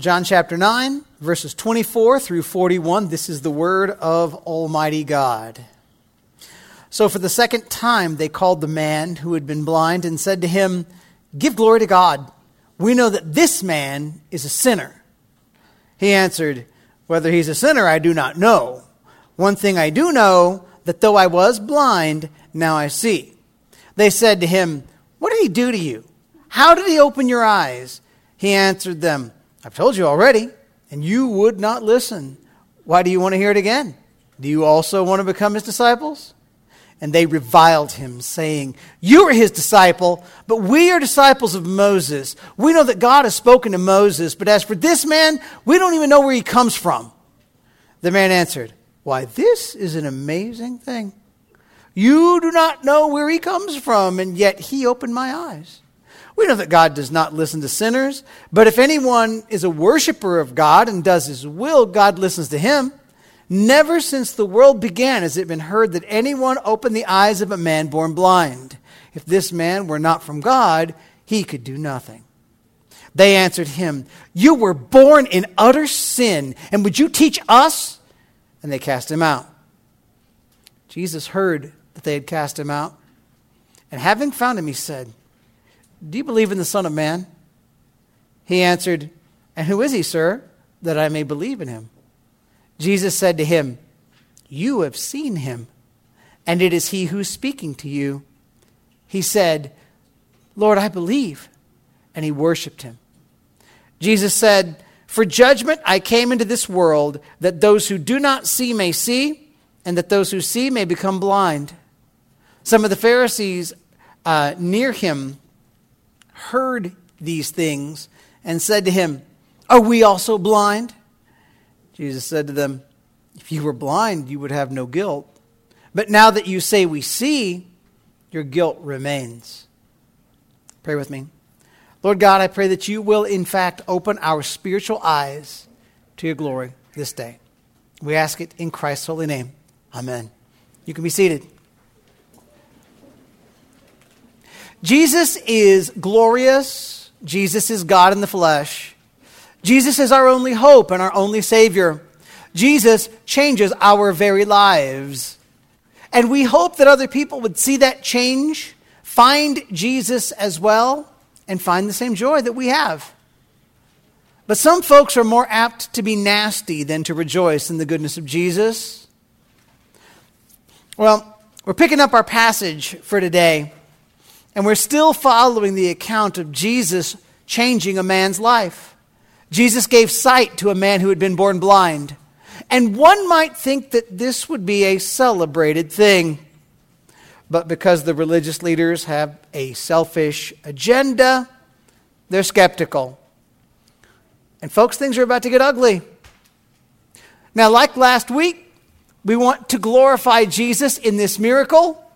John chapter 9, verses 24 through 41. This is the word of Almighty God. So, for the second time, they called the man who had been blind and said to him, Give glory to God. We know that this man is a sinner. He answered, Whether he's a sinner, I do not know. One thing I do know, that though I was blind, now I see. They said to him, What did he do to you? How did he open your eyes? He answered them, I've told you already, and you would not listen. Why do you want to hear it again? Do you also want to become his disciples? And they reviled him, saying, You are his disciple, but we are disciples of Moses. We know that God has spoken to Moses, but as for this man, we don't even know where he comes from. The man answered, Why, this is an amazing thing. You do not know where he comes from, and yet he opened my eyes. We know that God does not listen to sinners, but if anyone is a worshiper of God and does his will, God listens to him. Never since the world began has it been heard that anyone opened the eyes of a man born blind. If this man were not from God, he could do nothing. They answered him, You were born in utter sin, and would you teach us? And they cast him out. Jesus heard that they had cast him out, and having found him, he said, do you believe in the Son of Man? He answered, And who is he, sir, that I may believe in him? Jesus said to him, You have seen him, and it is he who's speaking to you. He said, Lord, I believe. And he worshiped him. Jesus said, For judgment I came into this world, that those who do not see may see, and that those who see may become blind. Some of the Pharisees uh, near him heard these things and said to him, Are we also blind? Jesus said to them, If you were blind, you would have no guilt. But now that you say we see, your guilt remains. Pray with me. Lord God, I pray that you will, in fact, open our spiritual eyes to your glory this day. We ask it in Christ's holy name. Amen. You can be seated. Jesus is glorious. Jesus is God in the flesh. Jesus is our only hope and our only Savior. Jesus changes our very lives. And we hope that other people would see that change, find Jesus as well, and find the same joy that we have. But some folks are more apt to be nasty than to rejoice in the goodness of Jesus. Well, we're picking up our passage for today and we're still following the account of Jesus changing a man's life. Jesus gave sight to a man who had been born blind. And one might think that this would be a celebrated thing. But because the religious leaders have a selfish agenda, they're skeptical. And folks, things are about to get ugly. Now, like last week, we want to glorify Jesus in this miracle.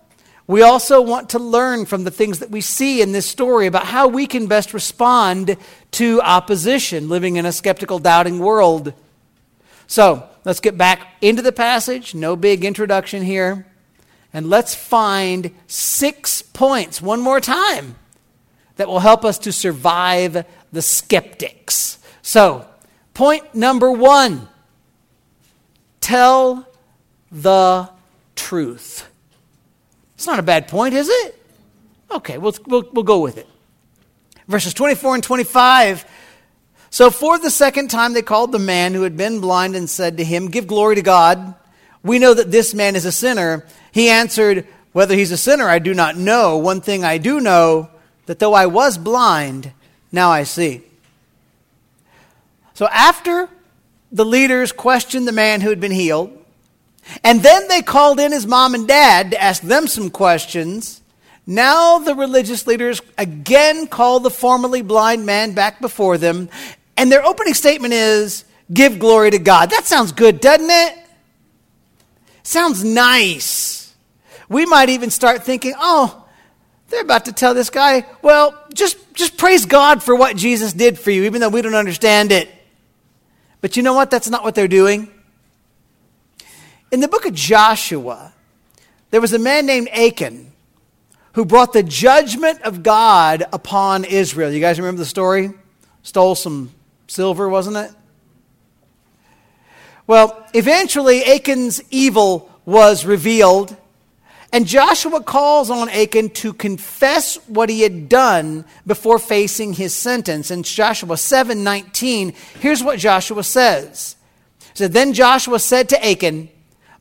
We also want to learn from the things that we see in this story about how we can best respond to opposition, living in a skeptical, doubting world. So let's get back into the passage. No big introduction here. And let's find six points, one more time, that will help us to survive the skeptics. So, point number one tell the truth. It's not a bad point, is it? Okay, we'll, we'll, we'll go with it. Verses 24 and 25. So, for the second time, they called the man who had been blind and said to him, Give glory to God. We know that this man is a sinner. He answered, Whether he's a sinner, I do not know. One thing I do know, that though I was blind, now I see. So, after the leaders questioned the man who had been healed, and then they called in his mom and dad to ask them some questions. Now the religious leaders again call the formerly blind man back before them, and their opening statement is, Give glory to God. That sounds good, doesn't it? Sounds nice. We might even start thinking, oh, they're about to tell this guy, well, just, just praise God for what Jesus did for you, even though we don't understand it. But you know what? That's not what they're doing. In the book of Joshua, there was a man named Achan who brought the judgment of God upon Israel. You guys remember the story? Stole some silver, wasn't it? Well, eventually Achan's evil was revealed, and Joshua calls on Achan to confess what he had done before facing his sentence. In Joshua 7:19, here's what Joshua says. So then Joshua said to Achan,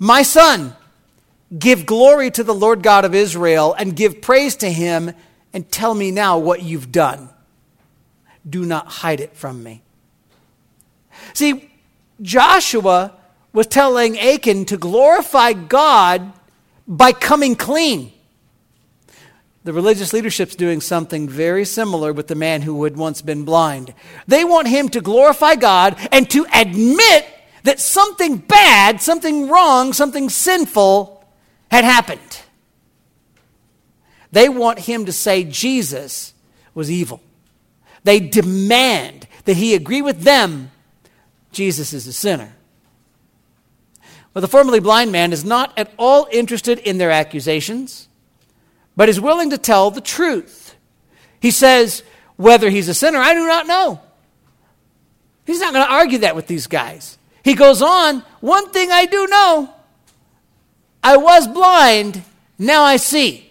"My son, give glory to the Lord God of Israel and give praise to him and tell me now what you've done. Do not hide it from me." See, Joshua was telling Achan to glorify God by coming clean. The religious leadership's doing something very similar with the man who had once been blind. They want him to glorify God and to admit that something bad, something wrong, something sinful had happened. They want him to say Jesus was evil. They demand that he agree with them Jesus is a sinner. Well, the formerly blind man is not at all interested in their accusations, but is willing to tell the truth. He says, Whether he's a sinner, I do not know. He's not going to argue that with these guys. He goes on, One thing I do know I was blind, now I see.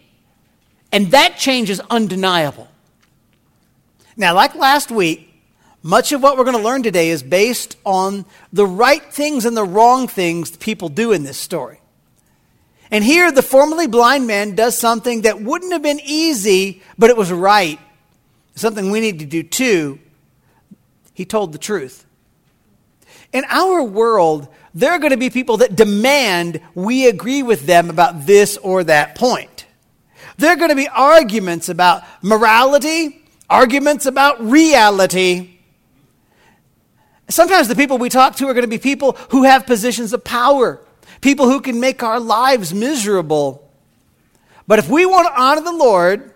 And that change is undeniable. Now, like last week, much of what we're going to learn today is based on the right things and the wrong things people do in this story. And here, the formerly blind man does something that wouldn't have been easy, but it was right. Something we need to do too. He told the truth. In our world, there are going to be people that demand we agree with them about this or that point. There are going to be arguments about morality, arguments about reality, Sometimes the people we talk to are going to be people who have positions of power, people who can make our lives miserable. But if we want to honor the Lord,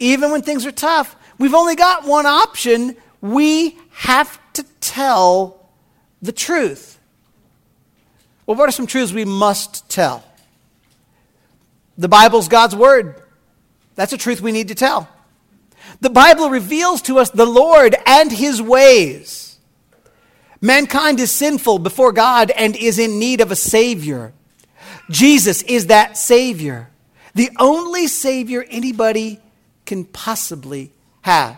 even when things are tough, we've only got one option. We have to tell the truth. Well, what are some truths we must tell? The Bible's God's Word. That's a truth we need to tell. The Bible reveals to us the Lord and His ways. Mankind is sinful before God and is in need of a Savior. Jesus is that Savior, the only Savior anybody can possibly have.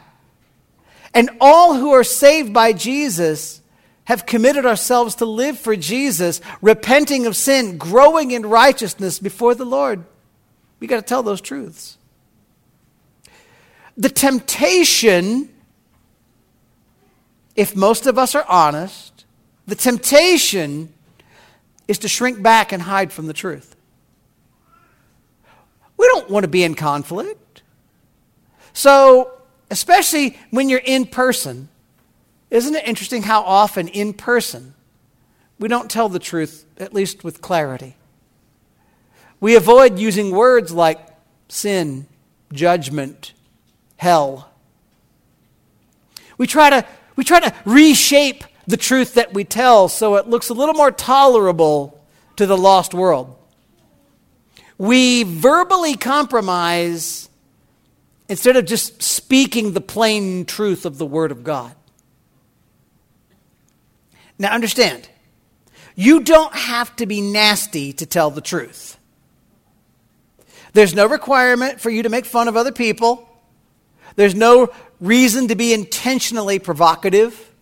And all who are saved by Jesus have committed ourselves to live for Jesus, repenting of sin, growing in righteousness before the Lord. We got to tell those truths. The temptation if most of us are honest, the temptation is to shrink back and hide from the truth. We don't want to be in conflict. So, especially when you're in person, isn't it interesting how often in person we don't tell the truth, at least with clarity? We avoid using words like sin, judgment, hell. We try to we try to reshape the truth that we tell so it looks a little more tolerable to the lost world. We verbally compromise instead of just speaking the plain truth of the Word of God. Now, understand, you don't have to be nasty to tell the truth. There's no requirement for you to make fun of other people. There's no reason to be intentionally provocative.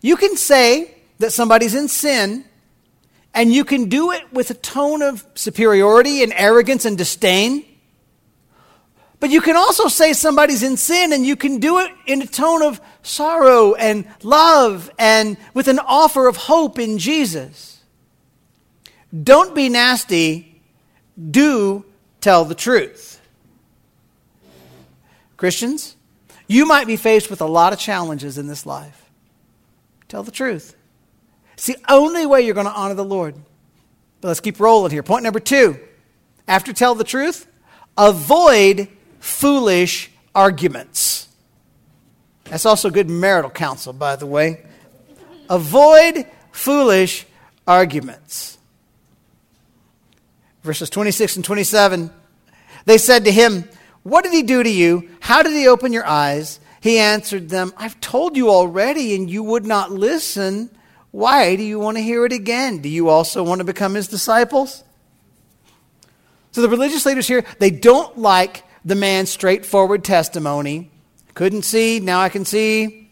You can say that somebody's in sin, and you can do it with a tone of superiority and arrogance and disdain. But you can also say somebody's in sin, and you can do it in a tone of sorrow and love and with an offer of hope in Jesus. Don't be nasty, do tell the truth. Christians, you might be faced with a lot of challenges in this life. Tell the truth. It's the only way you're going to honor the Lord. But let's keep rolling here. Point number two after tell the truth, avoid foolish arguments. That's also good marital counsel, by the way. Avoid foolish arguments. Verses 26 and 27 they said to him, what did he do to you? How did he open your eyes? He answered them, I've told you already, and you would not listen. Why do you want to hear it again? Do you also want to become his disciples? So the religious leaders here, they don't like the man's straightforward testimony. Couldn't see, now I can see.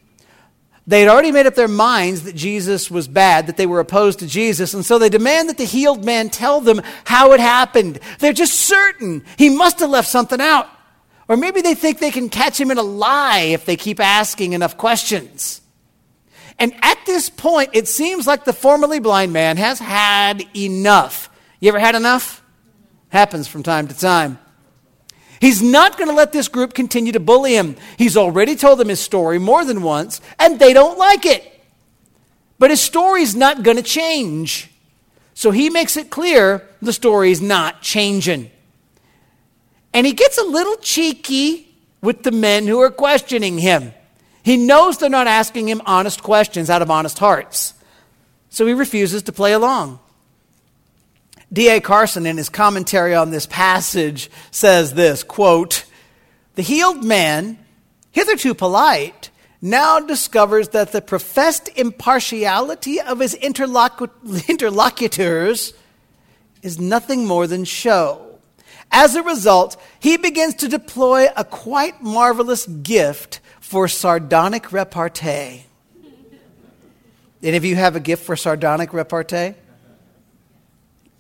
They had already made up their minds that Jesus was bad, that they were opposed to Jesus, and so they demand that the healed man tell them how it happened. They're just certain he must have left something out. Or maybe they think they can catch him in a lie if they keep asking enough questions. And at this point, it seems like the formerly blind man has had enough. You ever had enough? Happens from time to time. He's not going to let this group continue to bully him. He's already told them his story more than once, and they don't like it. But his story's not going to change. So he makes it clear the story's not changing. And he gets a little cheeky with the men who are questioning him. He knows they're not asking him honest questions out of honest hearts. So he refuses to play along. D.A. Carson, in his commentary on this passage, says this quote, The healed man, hitherto polite, now discovers that the professed impartiality of his interlocutors is nothing more than show. As a result, he begins to deploy a quite marvelous gift for sardonic repartee. Any of you have a gift for sardonic repartee?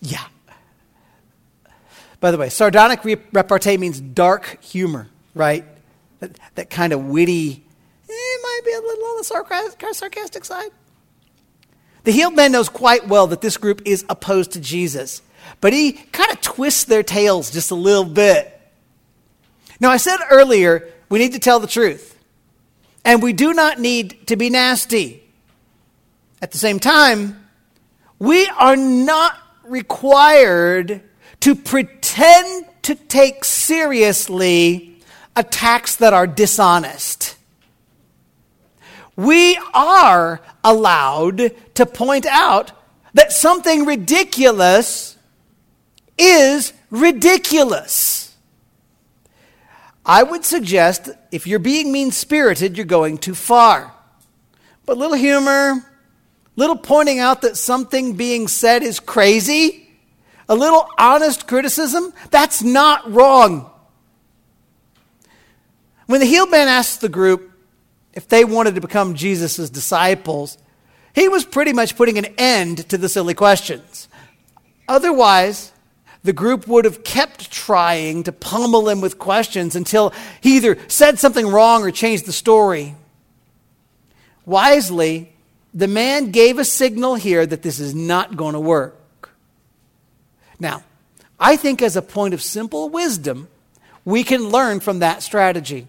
Yeah. By the way, sardonic repartee means dark humor, right? That, that kind of witty, eh, it might be a little on the sarcastic side. The healed man knows quite well that this group is opposed to Jesus. But he kind of twists their tails just a little bit. Now, I said earlier, we need to tell the truth. And we do not need to be nasty. At the same time, we are not required to pretend to take seriously attacks that are dishonest. We are allowed to point out that something ridiculous is ridiculous. I would suggest if you're being mean spirited, you're going too far. But little humor, little pointing out that something being said is crazy, a little honest criticism, that's not wrong. When the healed man asked the group if they wanted to become Jesus' disciples, he was pretty much putting an end to the silly questions. Otherwise, the group would have kept trying to pummel him with questions until he either said something wrong or changed the story. Wisely, the man gave a signal here that this is not going to work. Now, I think as a point of simple wisdom, we can learn from that strategy.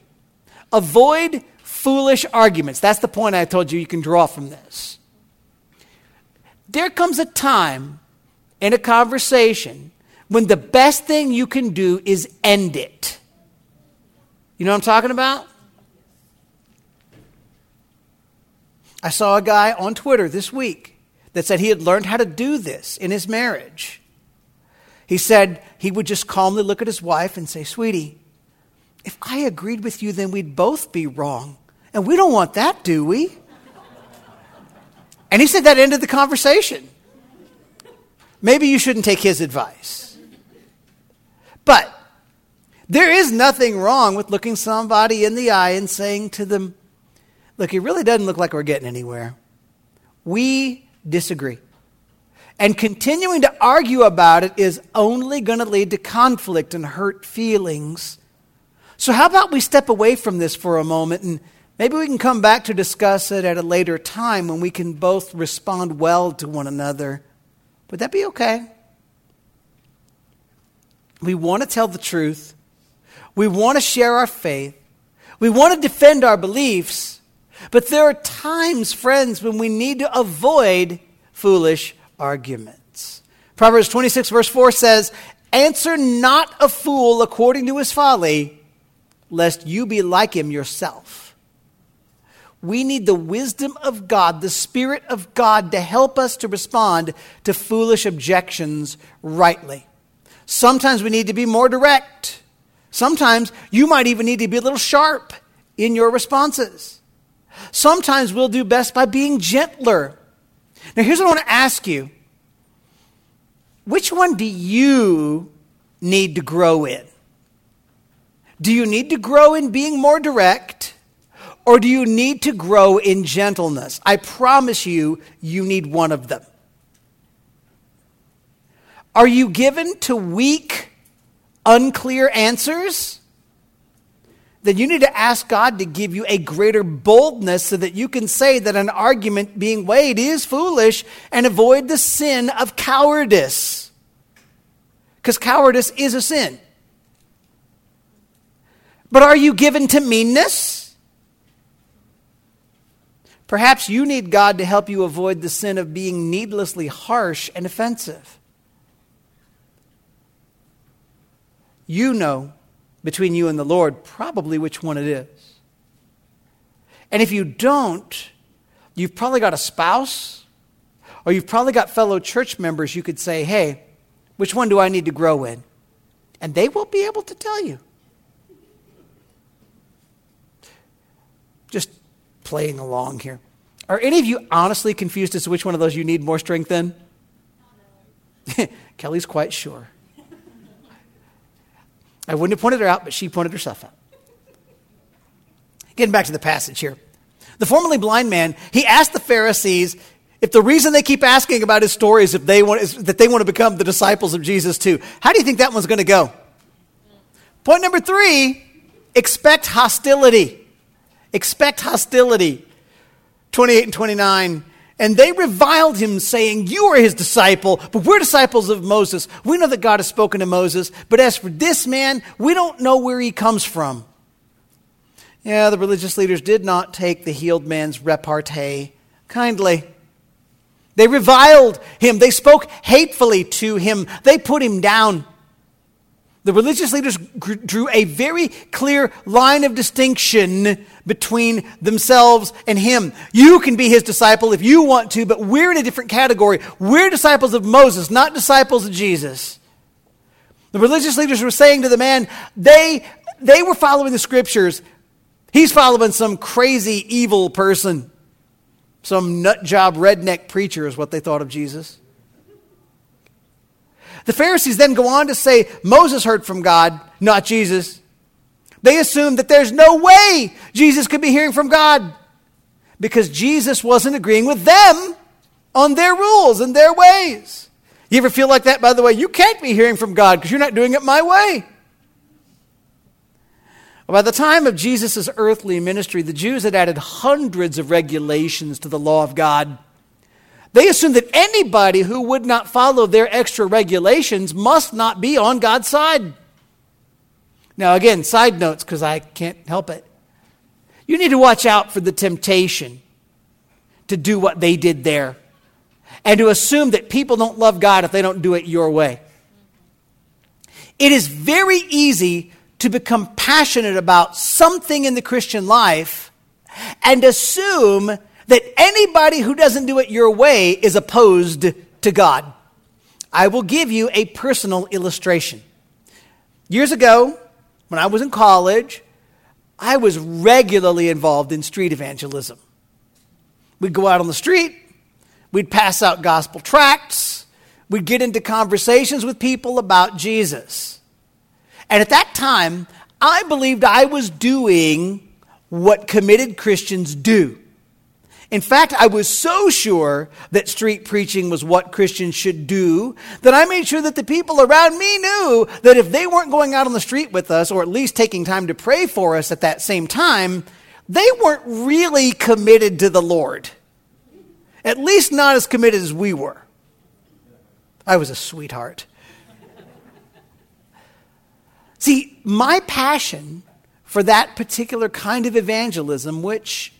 Avoid foolish arguments. That's the point I told you you can draw from this. There comes a time in a conversation when the best thing you can do is end it. You know what I'm talking about? I saw a guy on Twitter this week that said he had learned how to do this in his marriage. He said he would just calmly look at his wife and say, Sweetie, if I agreed with you, then we'd both be wrong. And we don't want that, do we? And he said that ended the conversation. Maybe you shouldn't take his advice. But there is nothing wrong with looking somebody in the eye and saying to them, Look, it really doesn't look like we're getting anywhere. We disagree. And continuing to argue about it is only going to lead to conflict and hurt feelings. So, how about we step away from this for a moment and maybe we can come back to discuss it at a later time when we can both respond well to one another? Would that be okay? We want to tell the truth. We want to share our faith. We want to defend our beliefs. But there are times, friends, when we need to avoid foolish arguments. Proverbs 26, verse 4 says, Answer not a fool according to his folly, lest you be like him yourself. We need the wisdom of God, the Spirit of God, to help us to respond to foolish objections rightly. Sometimes we need to be more direct. Sometimes you might even need to be a little sharp in your responses. Sometimes we'll do best by being gentler. Now, here's what I want to ask you Which one do you need to grow in? Do you need to grow in being more direct? Or do you need to grow in gentleness? I promise you, you need one of them. Are you given to weak, unclear answers? Then you need to ask God to give you a greater boldness so that you can say that an argument being weighed is foolish and avoid the sin of cowardice. Because cowardice is a sin. But are you given to meanness? Perhaps you need God to help you avoid the sin of being needlessly harsh and offensive. You know between you and the Lord probably which one it is. And if you don't, you've probably got a spouse or you've probably got fellow church members you could say, hey, which one do I need to grow in? And they will be able to tell you. Just playing along here. Are any of you honestly confused as to which one of those you need more strength in? Kelly's quite sure. I wouldn't have pointed her out, but she pointed herself out. Getting back to the passage here. The formerly blind man, he asked the Pharisees if the reason they keep asking about his story is if they want, is that they want to become the disciples of Jesus too. How do you think that one's going to go? Point number three expect hostility. Expect hostility. 28 and 29 and they reviled him, saying, You are his disciple, but we're disciples of Moses. We know that God has spoken to Moses, but as for this man, we don't know where he comes from. Yeah, the religious leaders did not take the healed man's repartee kindly. They reviled him. They spoke hatefully to him. They put him down. The religious leaders drew a very clear line of distinction between themselves and him. You can be his disciple if you want to, but we're in a different category. We're disciples of Moses, not disciples of Jesus. The religious leaders were saying to the man, they, they were following the scriptures. He's following some crazy, evil person. Some nut job redneck preacher is what they thought of Jesus. The Pharisees then go on to say Moses heard from God, not Jesus. They assume that there's no way Jesus could be hearing from God because Jesus wasn't agreeing with them on their rules and their ways. You ever feel like that, by the way? You can't be hearing from God because you're not doing it my way. By the time of Jesus' earthly ministry, the Jews had added hundreds of regulations to the law of God. They assumed that anybody who would not follow their extra regulations must not be on God's side. Now, again, side notes because I can't help it. You need to watch out for the temptation to do what they did there and to assume that people don't love God if they don't do it your way. It is very easy to become passionate about something in the Christian life and assume that anybody who doesn't do it your way is opposed to God. I will give you a personal illustration. Years ago, when I was in college, I was regularly involved in street evangelism. We'd go out on the street, we'd pass out gospel tracts, we'd get into conversations with people about Jesus. And at that time, I believed I was doing what committed Christians do. In fact, I was so sure that street preaching was what Christians should do that I made sure that the people around me knew that if they weren't going out on the street with us, or at least taking time to pray for us at that same time, they weren't really committed to the Lord. At least not as committed as we were. I was a sweetheart. See, my passion for that particular kind of evangelism, which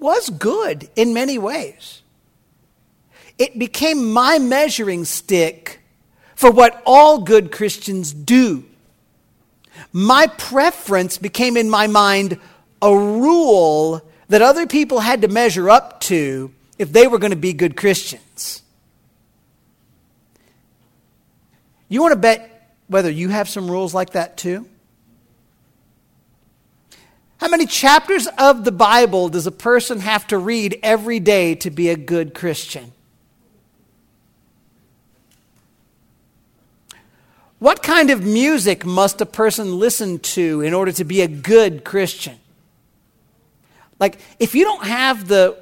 was good in many ways. It became my measuring stick for what all good Christians do. My preference became in my mind a rule that other people had to measure up to if they were going to be good Christians. You want to bet whether you have some rules like that too? How many chapters of the Bible does a person have to read every day to be a good Christian? What kind of music must a person listen to in order to be a good Christian? Like, if you don't have the,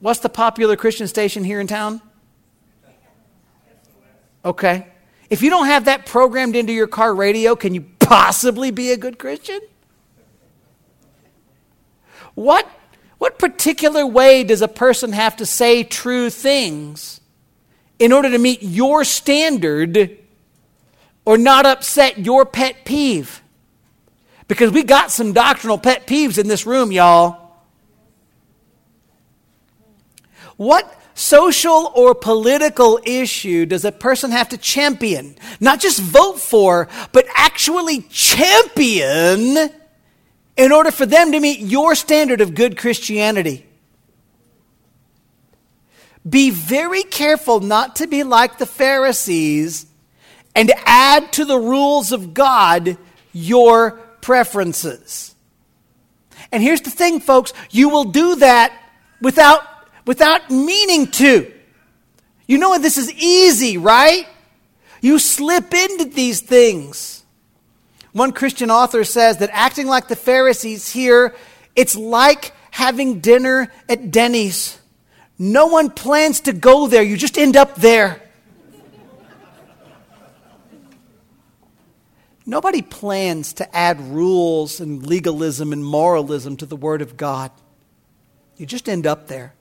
what's the popular Christian station here in town? Okay. If you don't have that programmed into your car radio, can you possibly be a good Christian? What, what particular way does a person have to say true things in order to meet your standard or not upset your pet peeve? Because we got some doctrinal pet peeves in this room, y'all. What social or political issue does a person have to champion? Not just vote for, but actually champion in order for them to meet your standard of good Christianity. Be very careful not to be like the Pharisees and add to the rules of God your preferences. And here's the thing, folks you will do that without without meaning to. You know this is easy, right? You slip into these things. One Christian author says that acting like the Pharisees here, it's like having dinner at Denny's. No one plans to go there, you just end up there. Nobody plans to add rules and legalism and moralism to the Word of God. You just end up there.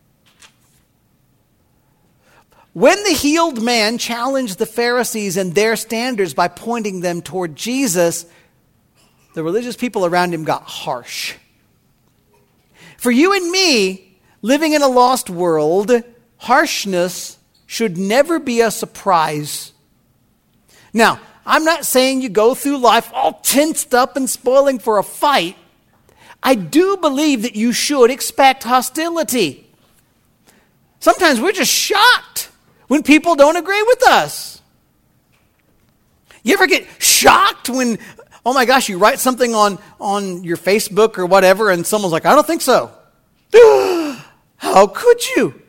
When the healed man challenged the Pharisees and their standards by pointing them toward Jesus, the religious people around him got harsh. For you and me, living in a lost world, harshness should never be a surprise. Now, I'm not saying you go through life all tensed up and spoiling for a fight. I do believe that you should expect hostility. Sometimes we're just shocked when people don't agree with us. You ever get shocked when, oh my gosh, you write something on, on your Facebook or whatever, and someone's like, I don't think so. How could you?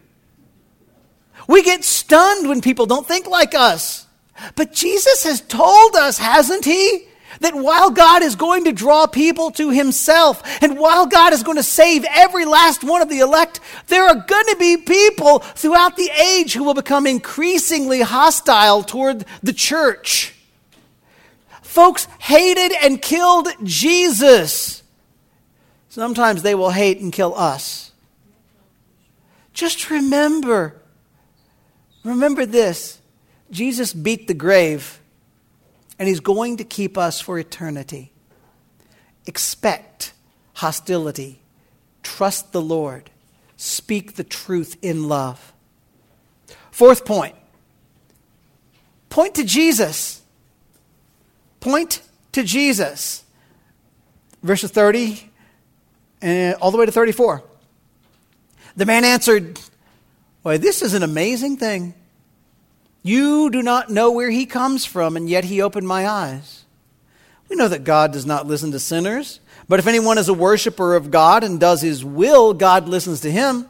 We get stunned when people don't think like us. But Jesus has told us, hasn't he? That while God is going to draw people to himself, and while God is going to save every last one of the elect, there are going to be people throughout the age who will become increasingly hostile toward the church. Folks hated and killed Jesus. Sometimes they will hate and kill us. Just remember, remember this Jesus beat the grave and He's going to keep us for eternity. Expect hostility. Trust the Lord. Speak the truth in love. Fourth point point to Jesus. Point to Jesus. Verses 30 and all the way to 34. The man answered, Why, this is an amazing thing. You do not know where he comes from, and yet he opened my eyes. We know that God does not listen to sinners, but if anyone is a worshiper of God and does his will, God listens to him.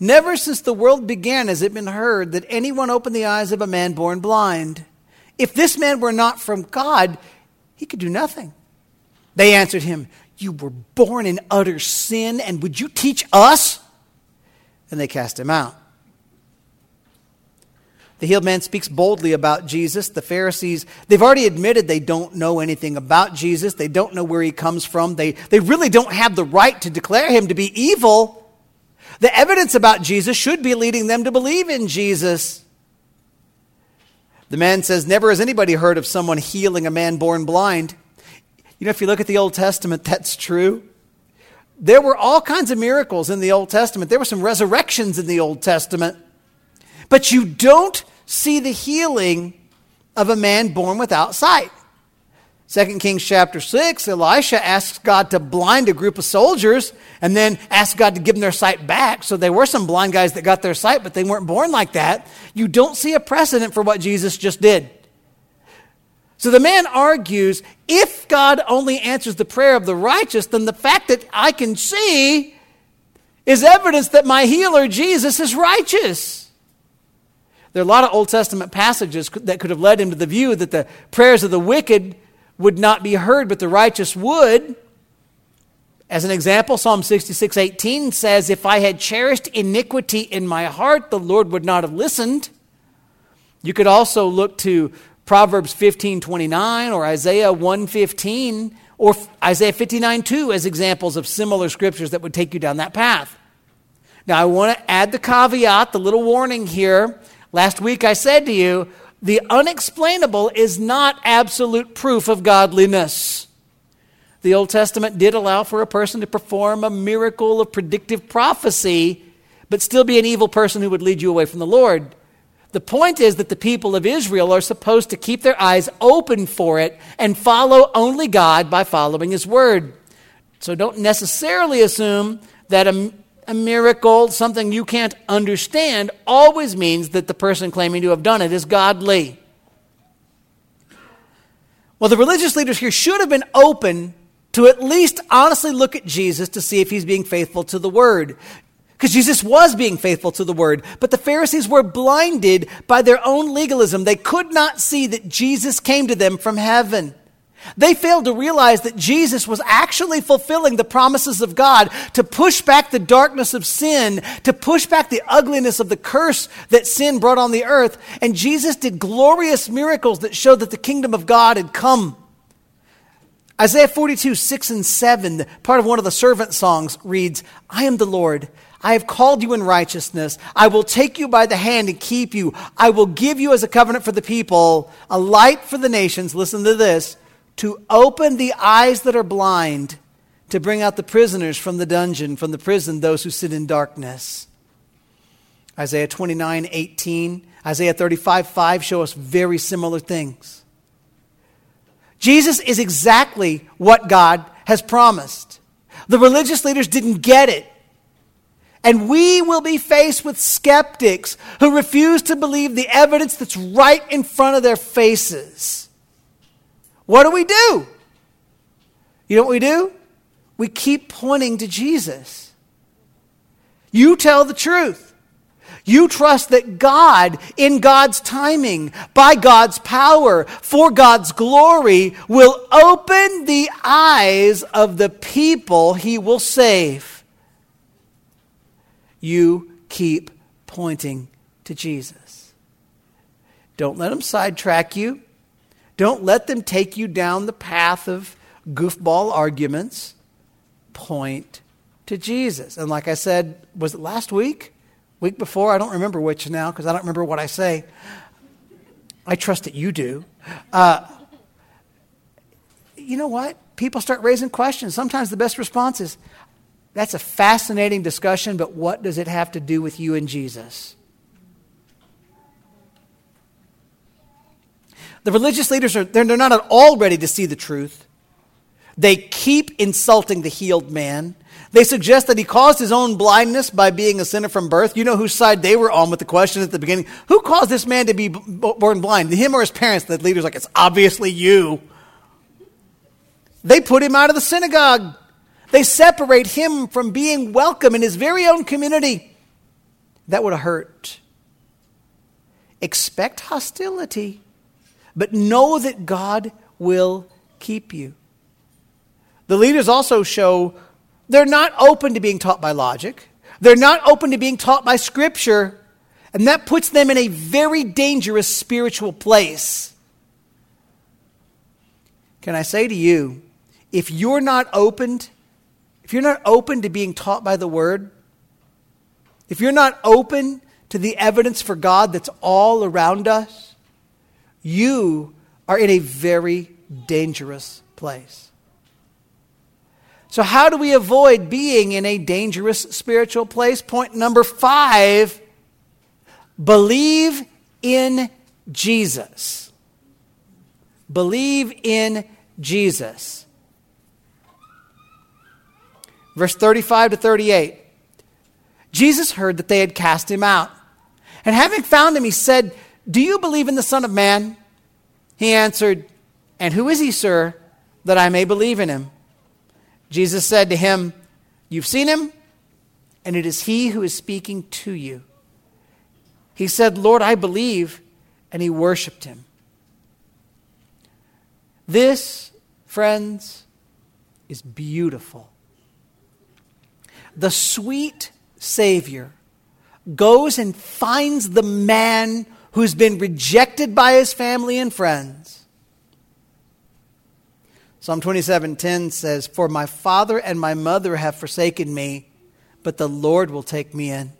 Never since the world began has it been heard that anyone opened the eyes of a man born blind. If this man were not from God, he could do nothing. They answered him, You were born in utter sin, and would you teach us? And they cast him out. The healed man speaks boldly about Jesus. The Pharisees, they've already admitted they don't know anything about Jesus. They don't know where he comes from. They, they really don't have the right to declare him to be evil. The evidence about Jesus should be leading them to believe in Jesus. The man says, Never has anybody heard of someone healing a man born blind. You know, if you look at the Old Testament, that's true. There were all kinds of miracles in the Old Testament. There were some resurrections in the Old Testament. But you don't see the healing of a man born without sight. 2 Kings chapter 6, Elisha asks God to blind a group of soldiers and then asks God to give them their sight back. So there were some blind guys that got their sight, but they weren't born like that. You don't see a precedent for what Jesus just did. So the man argues if God only answers the prayer of the righteous, then the fact that I can see is evidence that my healer, Jesus, is righteous. There are a lot of Old Testament passages that could have led him to the view that the prayers of the wicked would not be heard, but the righteous would. As an example, Psalm 66 18 says, If I had cherished iniquity in my heart, the Lord would not have listened. You could also look to Proverbs 15 29 or Isaiah 115 or Isaiah 59 2 as examples of similar scriptures that would take you down that path. Now, I want to add the caveat, the little warning here. Last week I said to you, the unexplainable is not absolute proof of godliness. The Old Testament did allow for a person to perform a miracle of predictive prophecy, but still be an evil person who would lead you away from the Lord. The point is that the people of Israel are supposed to keep their eyes open for it and follow only God by following His Word. So don't necessarily assume that a, a miracle, something you can't understand, always means that the person claiming to have done it is godly. Well, the religious leaders here should have been open to at least honestly look at Jesus to see if he's being faithful to the word. Because Jesus was being faithful to the word. But the Pharisees were blinded by their own legalism. They could not see that Jesus came to them from heaven. They failed to realize that Jesus was actually fulfilling the promises of God to push back the darkness of sin, to push back the ugliness of the curse that sin brought on the earth. And Jesus did glorious miracles that showed that the kingdom of God had come. Isaiah 42, 6 and 7, part of one of the servant songs reads, I am the Lord. I have called you in righteousness. I will take you by the hand and keep you. I will give you as a covenant for the people, a light for the nations. Listen to this to open the eyes that are blind, to bring out the prisoners from the dungeon, from the prison, those who sit in darkness. Isaiah 29, 18, Isaiah 35, 5 show us very similar things. Jesus is exactly what God has promised. The religious leaders didn't get it. And we will be faced with skeptics who refuse to believe the evidence that's right in front of their faces. What do we do? You know what we do? We keep pointing to Jesus. You tell the truth. You trust that God, in God's timing, by God's power, for God's glory, will open the eyes of the people he will save. You keep pointing to Jesus. Don't let them sidetrack you. Don't let them take you down the path of goofball arguments. Point to Jesus. And like I said, was it last week? week before, I don't remember which now because I don't remember what I say. I trust that you do. Uh, you know what? People start raising questions. Sometimes the best response is, that's a fascinating discussion, but what does it have to do with you and Jesus? The religious leaders are they're, they're not at all ready to see the truth. They keep insulting the healed man. They suggest that he caused his own blindness by being a sinner from birth. You know whose side they were on with the question at the beginning. Who caused this man to be born blind? Him or his parents? The leader's like, it's obviously you. They put him out of the synagogue. They separate him from being welcome in his very own community. That would have hurt. Expect hostility, but know that God will keep you. The leaders also show they're not open to being taught by logic. They're not open to being taught by Scripture. And that puts them in a very dangerous spiritual place. Can I say to you, if you're not opened, if you're not open to being taught by the Word, if you're not open to the evidence for God that's all around us, you are in a very dangerous place. So, how do we avoid being in a dangerous spiritual place? Point number five believe in Jesus. Believe in Jesus. Verse 35 to 38. Jesus heard that they had cast him out. And having found him, he said, Do you believe in the Son of Man? He answered, And who is he, sir, that I may believe in him? Jesus said to him, You've seen him, and it is he who is speaking to you. He said, Lord, I believe, and he worshiped him. This, friends, is beautiful. The sweet Savior goes and finds the man who's been rejected by his family and friends. Psalm 27:10 says, "For my father and my mother have forsaken me, but the Lord will take me in."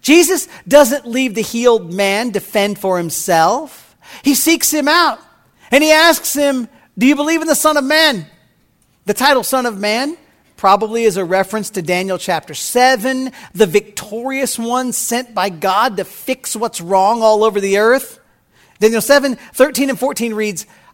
Jesus doesn't leave the healed man to fend for himself. He seeks him out and he asks him, Do you believe in the Son of Man? The title Son of Man probably is a reference to Daniel chapter 7, the victorious one sent by God to fix what's wrong all over the earth. Daniel 7 13 and 14 reads,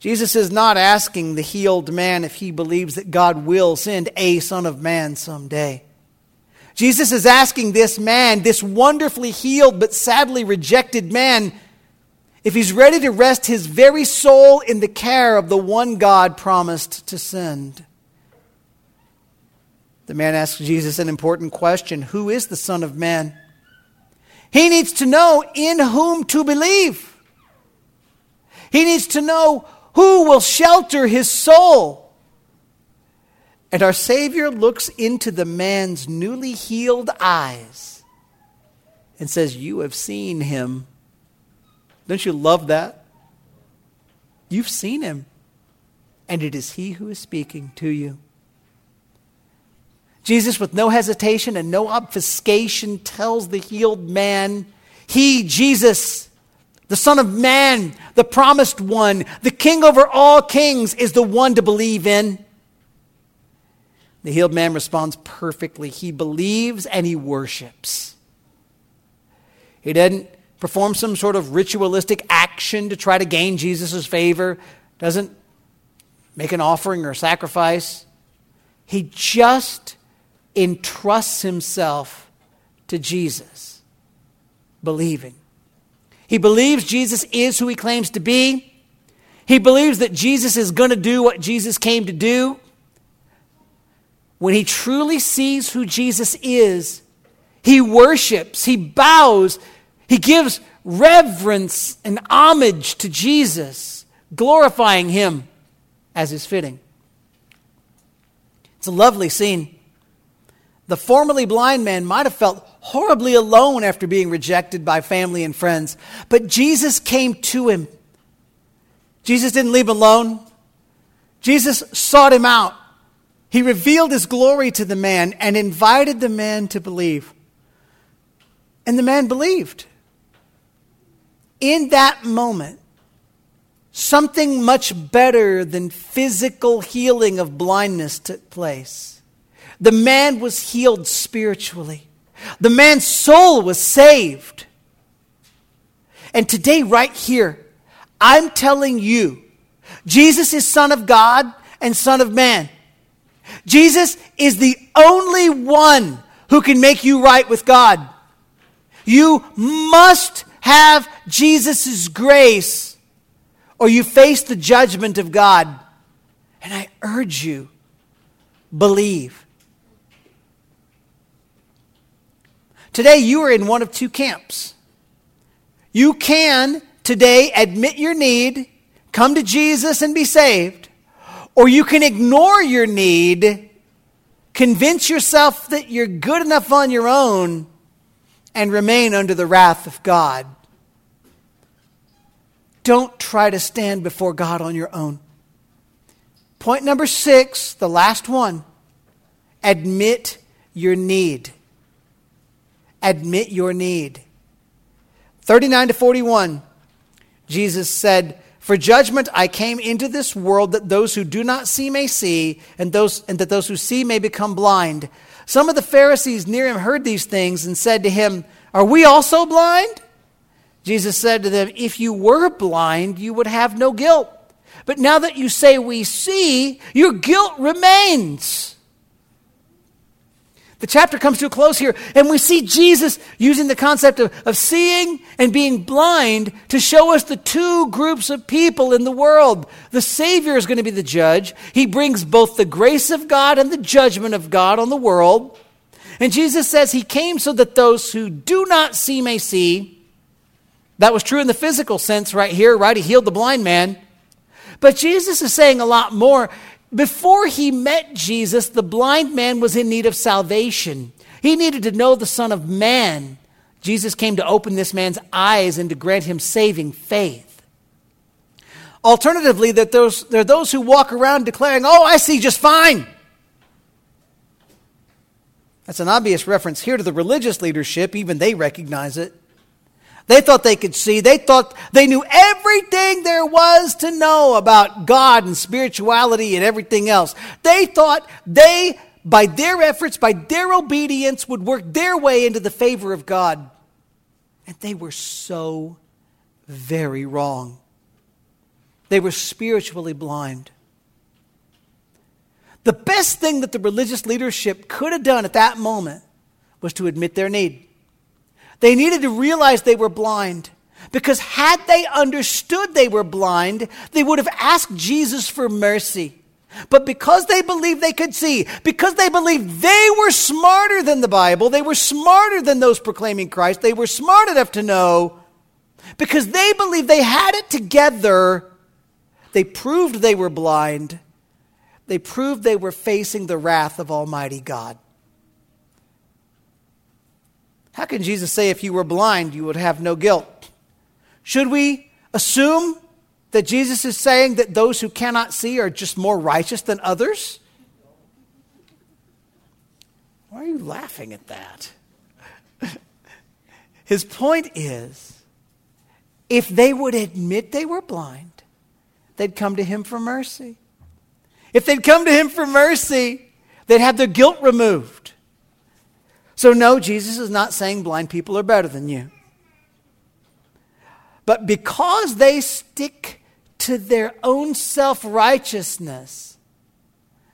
Jesus is not asking the healed man if he believes that God will send a Son of Man someday. Jesus is asking this man, this wonderfully healed but sadly rejected man, if he's ready to rest his very soul in the care of the one God promised to send. The man asks Jesus an important question Who is the Son of Man? He needs to know in whom to believe. He needs to know who will shelter his soul? And our Savior looks into the man's newly healed eyes and says, You have seen him. Don't you love that? You've seen him, and it is he who is speaking to you. Jesus, with no hesitation and no obfuscation, tells the healed man, He, Jesus, the Son of Man, the promised one, the King over all kings, is the one to believe in. The healed man responds perfectly. He believes and he worships. He doesn't perform some sort of ritualistic action to try to gain Jesus' favor, doesn't make an offering or sacrifice. He just entrusts himself to Jesus, believing. He believes Jesus is who he claims to be. He believes that Jesus is going to do what Jesus came to do. When he truly sees who Jesus is, he worships, he bows, he gives reverence and homage to Jesus, glorifying him as is fitting. It's a lovely scene. The formerly blind man might have felt horribly alone after being rejected by family and friends, but Jesus came to him. Jesus didn't leave him alone. Jesus sought him out. He revealed his glory to the man and invited the man to believe. And the man believed. In that moment, something much better than physical healing of blindness took place. The man was healed spiritually. The man's soul was saved. And today, right here, I'm telling you, Jesus is Son of God and Son of Man. Jesus is the only one who can make you right with God. You must have Jesus' grace or you face the judgment of God. And I urge you, believe. Today, you are in one of two camps. You can today admit your need, come to Jesus and be saved, or you can ignore your need, convince yourself that you're good enough on your own, and remain under the wrath of God. Don't try to stand before God on your own. Point number six, the last one admit your need admit your need. 39 to 41, Jesus said, For judgment I came into this world that those who do not see may see, and, those, and that those who see may become blind. Some of the Pharisees near him heard these things and said to him, Are we also blind? Jesus said to them, If you were blind, you would have no guilt. But now that you say we see, your guilt remains. The chapter comes to a close here, and we see Jesus using the concept of, of seeing and being blind to show us the two groups of people in the world. The Savior is going to be the judge. He brings both the grace of God and the judgment of God on the world. And Jesus says he came so that those who do not see may see. That was true in the physical sense right here, right? He healed the blind man. But Jesus is saying a lot more. Before he met Jesus, the blind man was in need of salvation. He needed to know the Son of Man. Jesus came to open this man's eyes and to grant him saving faith. Alternatively, that those, there are those who walk around declaring, Oh, I see just fine. That's an obvious reference here to the religious leadership. Even they recognize it. They thought they could see. They thought they knew everything there was to know about God and spirituality and everything else. They thought they, by their efforts, by their obedience, would work their way into the favor of God. And they were so very wrong. They were spiritually blind. The best thing that the religious leadership could have done at that moment was to admit their need. They needed to realize they were blind. Because had they understood they were blind, they would have asked Jesus for mercy. But because they believed they could see, because they believed they were smarter than the Bible, they were smarter than those proclaiming Christ, they were smart enough to know, because they believed they had it together, they proved they were blind. They proved they were facing the wrath of Almighty God. How can Jesus say if you were blind, you would have no guilt? Should we assume that Jesus is saying that those who cannot see are just more righteous than others? Why are you laughing at that? His point is if they would admit they were blind, they'd come to him for mercy. If they'd come to him for mercy, they'd have their guilt removed. So, no, Jesus is not saying blind people are better than you. But because they stick to their own self righteousness,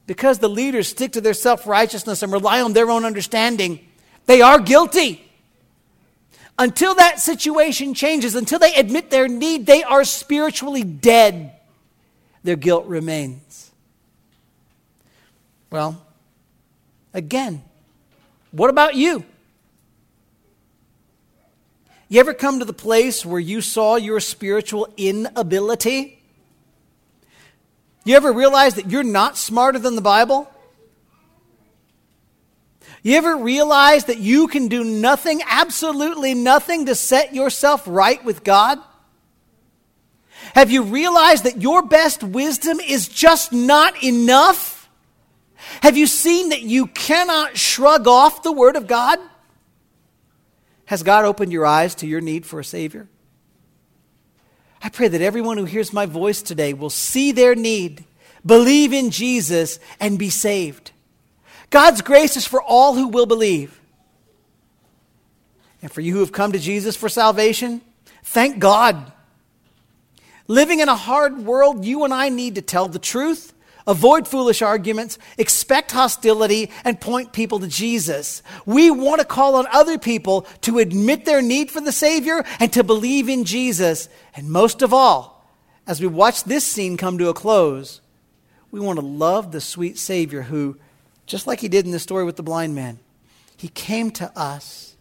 because the leaders stick to their self righteousness and rely on their own understanding, they are guilty. Until that situation changes, until they admit their need, they are spiritually dead. Their guilt remains. Well, again, what about you? You ever come to the place where you saw your spiritual inability? You ever realize that you're not smarter than the Bible? You ever realize that you can do nothing, absolutely nothing, to set yourself right with God? Have you realized that your best wisdom is just not enough? Have you seen that you cannot shrug off the Word of God? Has God opened your eyes to your need for a Savior? I pray that everyone who hears my voice today will see their need, believe in Jesus, and be saved. God's grace is for all who will believe. And for you who have come to Jesus for salvation, thank God. Living in a hard world, you and I need to tell the truth Avoid foolish arguments, expect hostility, and point people to Jesus. We want to call on other people to admit their need for the Savior and to believe in Jesus. And most of all, as we watch this scene come to a close, we want to love the sweet Savior who, just like he did in the story with the blind man, he came to us.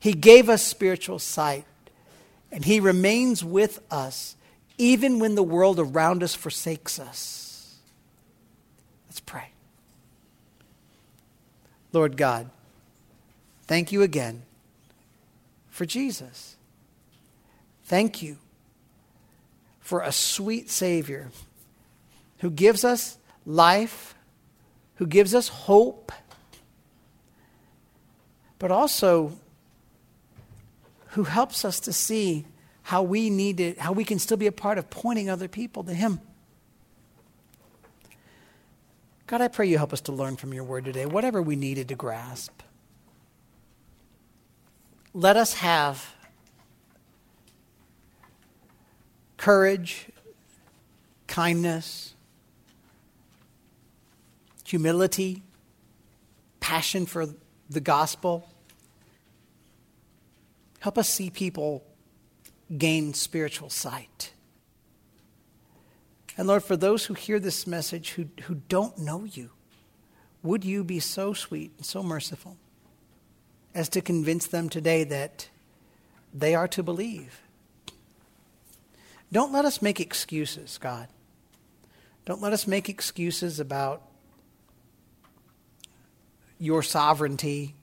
He gave us spiritual sight, and he remains with us even when the world around us forsakes us. Let's pray. Lord God, thank you again for Jesus. Thank you for a sweet Savior who gives us life, who gives us hope, but also who helps us to see how we need to, how we can still be a part of pointing other people to Him. God, I pray you help us to learn from your word today, whatever we needed to grasp. Let us have courage, kindness, humility, passion for the gospel. Help us see people gain spiritual sight. And Lord, for those who hear this message who, who don't know you, would you be so sweet and so merciful as to convince them today that they are to believe? Don't let us make excuses, God. Don't let us make excuses about your sovereignty.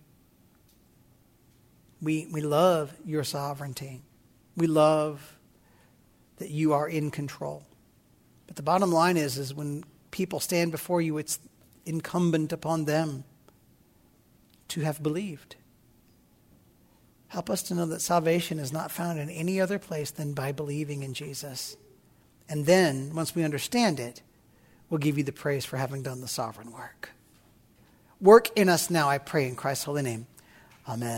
We, we love your sovereignty. We love that you are in control. The bottom line is, is when people stand before you, it's incumbent upon them to have believed. Help us to know that salvation is not found in any other place than by believing in Jesus. And then, once we understand it, we'll give you the praise for having done the sovereign work. Work in us now, I pray, in Christ's holy name. Amen.